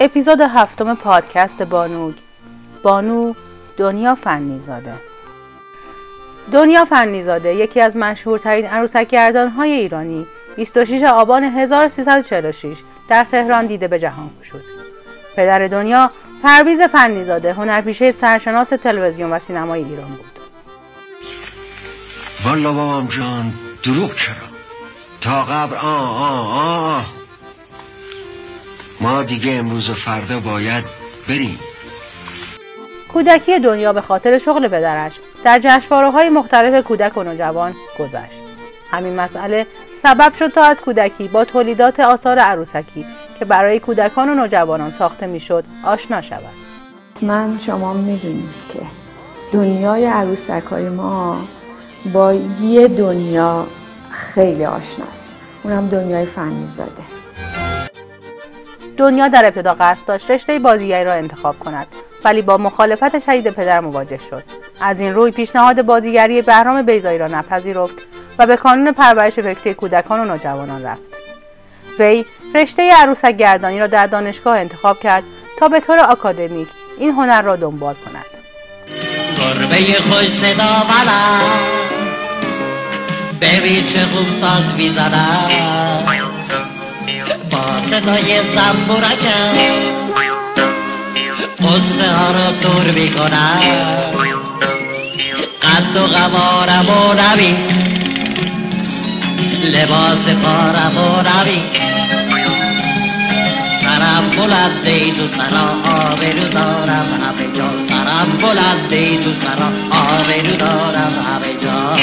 اپیزود هفتم پادکست بانوگ بانو دنیا فنیزاده. دنیا فنیزاده یکی از مشهورترین عروسک های ایرانی 26 آبان 1346 در تهران دیده به جهان شد. پدر دنیا پرویز فنیزاده هنرپیشه سرشناس تلویزیون و سینمای ایران بود. والا بابام جان دروغ چرا؟ تا قبل آه آه آه. ما دیگه امروز و فردا باید بریم. کودکی دنیا به خاطر شغل پدرش در جشنواره های مختلف کودک و نوجوان گذشت. همین مسئله سبب شد تا از کودکی با تولیدات آثار عروسکی که برای کودکان و نوجوانان ساخته می‌شد آشنا شود. من شما می‌دونید که دنیای عروسک های ما با یه دنیا خیلی آشناست. اونم دنیای فنی زاده دنیا در ابتدا قصد داشت رشته بازیگری را انتخاب کند ولی با مخالفت شدید پدر مواجه شد. از این روی پیشنهاد بازیگری بهرام بیزایی را نپذیرفت و به کانون پرورش فکری کودکان و نوجوانان رفت. وی رشته عروسک گردانی را در دانشگاه انتخاب کرد تا به طور آکادمیک این هنر را دنبال کند. گربه خوش صدا ببین چه خوب ساز می‌زنم صدای زنبورکم. قصه ها رو دور می‌کنم. قد و قوارم و نبین لباس پارم و نبین سرم بلنده ای تو سرا آبرو دارم. همه جا سرم بلنده ای تو سرا آبرو دارم. همه جا.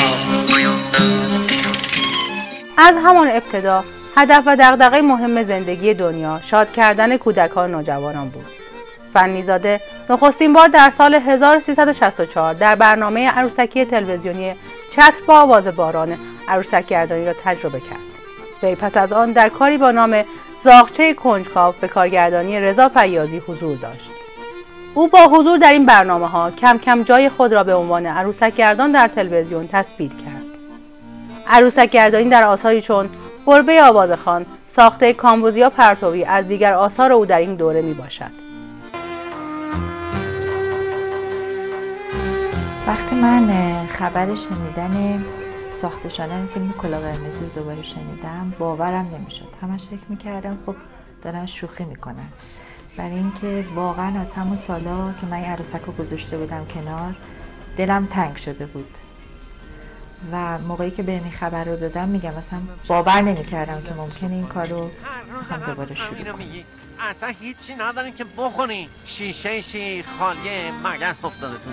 از همان ابتدا. هدف و دغدغه مهم زندگی دنیا شاد کردن کودکان و نوجوانان بود. فنیزاده نخستین بار در سال 1364 در برنامه عروسکی تلویزیونی چتر با آواز باران عروسک گردانی را تجربه کرد. وی پس از آن در کاری با نام زاغچه کنجکاو به کارگردانی رضا پیادی حضور داشت. او با حضور در این برنامه ها کم کم جای خود را به عنوان عروسک گردان در تلویزیون تثبیت کرد. عروسک گردانی در آثاری چون گربه آوازخان ساخته کامبوزیا پرتوی از دیگر آثار او در این دوره می باشد. وقتی من خبر شنیدن ساخته شدن فیلم کلا قرمزی دوباره شنیدم باورم نمی‌شد. همش فکر می‌کردم خب دارن شوخی می‌کنن. برای اینکه واقعا از همون سالا که من عروسک رو گذاشته بودم کنار دلم تنگ شده بود. و موقعی که به این خبر رو دادم میگم مثلا باور نمی‌کردم که ممکنه این کار رو بخوام دوباره شروع کنم. اصلا هیچی ندارین که بخونی. شیشه شی خالی مگس افتاده تو.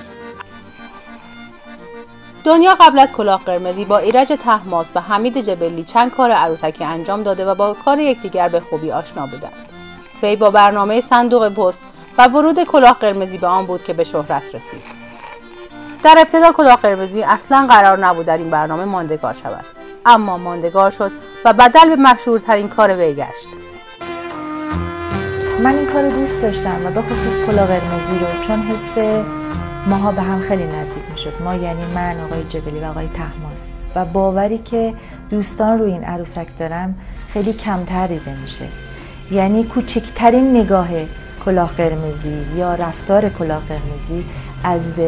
دنیا قبل از کلاه قرمزی با ایرج تحماس و حمید جبلی چند کار عروسکی انجام داده و با کار یکدیگر به خوبی آشنا بودند. وی با برنامه صندوق پست و ورود کلاه قرمزی به آن بود که به شهرت رسید. در ابتدا کلاه قرمزی اصلا قرار نبود در این برنامه ماندگار شود. اما ماندگار شد و بدل به مشهورترین کار وی گشت. من این کار دوست داشتم و به خصوص کلاه قرمزی رو چون حس ماها به هم خیلی نزدیک می‌شد. ما یعنی من آقای جبلی و آقای تحماس. و باوری که دوستان رو این عروسک دارم خیلی کمتر دیده میشه. یعنی کوچکترین نگاه کلاه قرمزی یا رفتار کلاه قرمزی از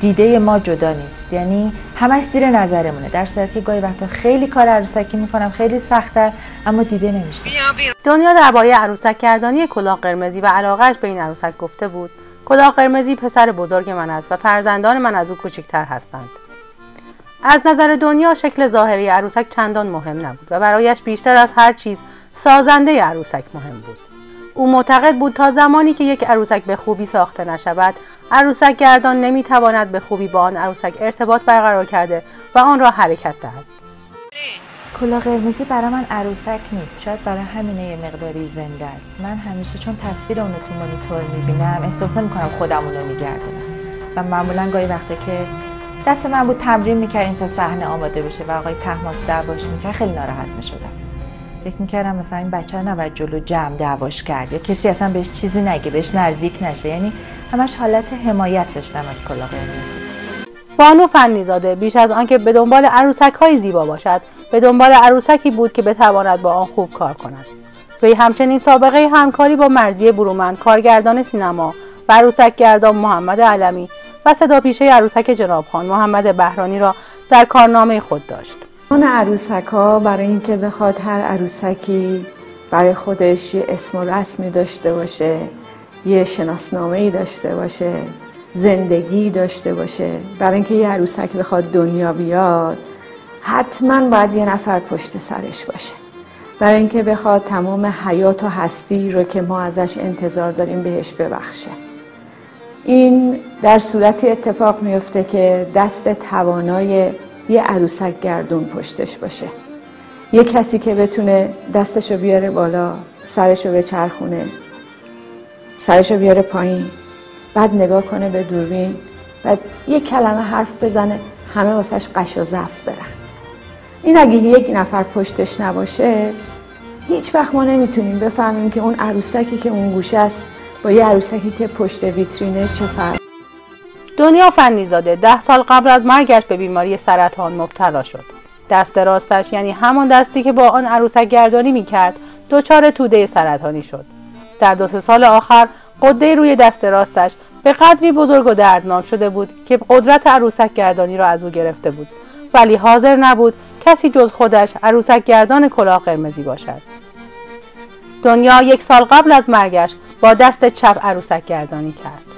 دیده ما جدا نیست. یعنی همش زیر نظرمونه. در صورتی که گاهی وقتا خیلی کار عروسکی می‌کنم خیلی سخته اما دیده نمیشه. دنیا درباره عروسک کردانی کلاه قرمزی و علاقهش به این عروسک گفته بود. کلاه قرمزی پسر بزرگ من است و فرزندان من از او کوچکتر هستند. از نظر دنیا شکل ظاهری عروسک چندان مهم نبود و برایش بیشتر از هر چیز سازنده عروسک مهم بود. او معتقد بود تا زمانی که یک عروسک به خوبی ساخته نشود عروسک گردان نمی‌تواند به خوبی با آن عروسک ارتباط برقرار کرده و آن را حرکت دهد. کلا قرمزی برای من عروسک نیست. شاید برای همینه یه مقداری زنده است. من همیشه چون تصویر اونو تو مانیتور می‌بینم احساس می‌کنم خودم اونو میگردونم و معمولا گاهی وقته که دست من بود تمرین می‌کردیم تا صحنه آماده بشه و آقای تحماس دعواش می‌کرد خیلی ناراحت می‌شدم. فکر می‌کردم مثلا این بچه نباید جلو جمع دعواش کرد. یا کسی اصلا بهش چیزی نگه بهش نزدیک نشه. یعنی همش حالت حمایت داشتم از کلا قرمزی بانو فنیزاده بیش از آنکه به دنبال عروسک های زیبا باشد به دنبال عروسکی بود که بتواند با آن خوب کار کند. وی همچنین سابقه همکاری با مرزی برومند کارگردان سینما و عروسک گردان محمد علمی و صدا پیشه عروسک جناب خان محمد بهرانی را در کارنامه خود داشت. آن عروسک ها برای اینکه بخواد هر عروسکی برای خودش یه اسم و رسمی داشته باشه یه شناسنامه ای داشته باشه زندگی داشته باشه. برای اینکه یه عروسک بخواد دنیا بیاد حتما باید یه نفر پشت سرش باشه. برای اینکه بخواد تمام حیات و هستی رو که ما ازش انتظار داریم بهش ببخشه. این در صورتی اتفاق میفته که دست توانای یه عروسک گردون پشتش باشه. یه کسی که بتونه دستشو بیاره بالا سرشو به چرخونه سرشو بیاره پایین بعد نگاه کنه به دوربین بعد یه کلمه حرف بزنه همه واسش قش و زف برن. این اگه یک نفر پشتش نباشه هیچ وقت ما نمی‌تونیم بفهمیم که اون عروسکی که اون گوشه است با یه عروسکی که پشت ویترینه چه فرق دنیا فنیزاده ده سال قبل از مرگش به بیماری سرطان مبتلا شد. دست راستش یعنی همان دستی که با آن عروسک گردانی می‌کرد دچار توده سرطانی شد. در دو سال آخر قده روی دست راستش به قدری بزرگ و دردناک شده بود که قدرت عروسک گردانی را از او گرفته بود. ولی حاضر نبود کسی جز خودش عروسک گردان کلاه قرمزی باشد. دنیا یک سال قبل از مرگش با دست چپ عروسک گردانی کرد.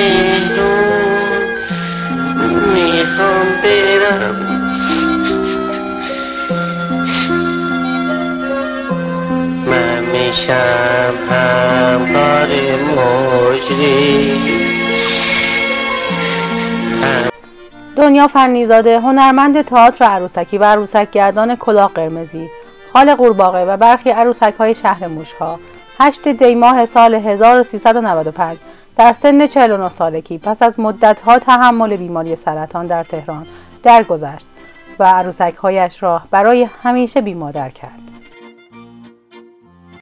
همکار مجری دنیا فنیزاده هنرمند تئاتر عروسکی و عروسک گردان کلاه قرمزی خال قورباغه و برخی عروسک های شهر موشها 8 دی ماه سال 1395 در سن 49 سالگی پس از مدتها تحمل بیماری سرطان در تهران درگذشت و عروسک هایش را برای همیشه بیمادر کرد.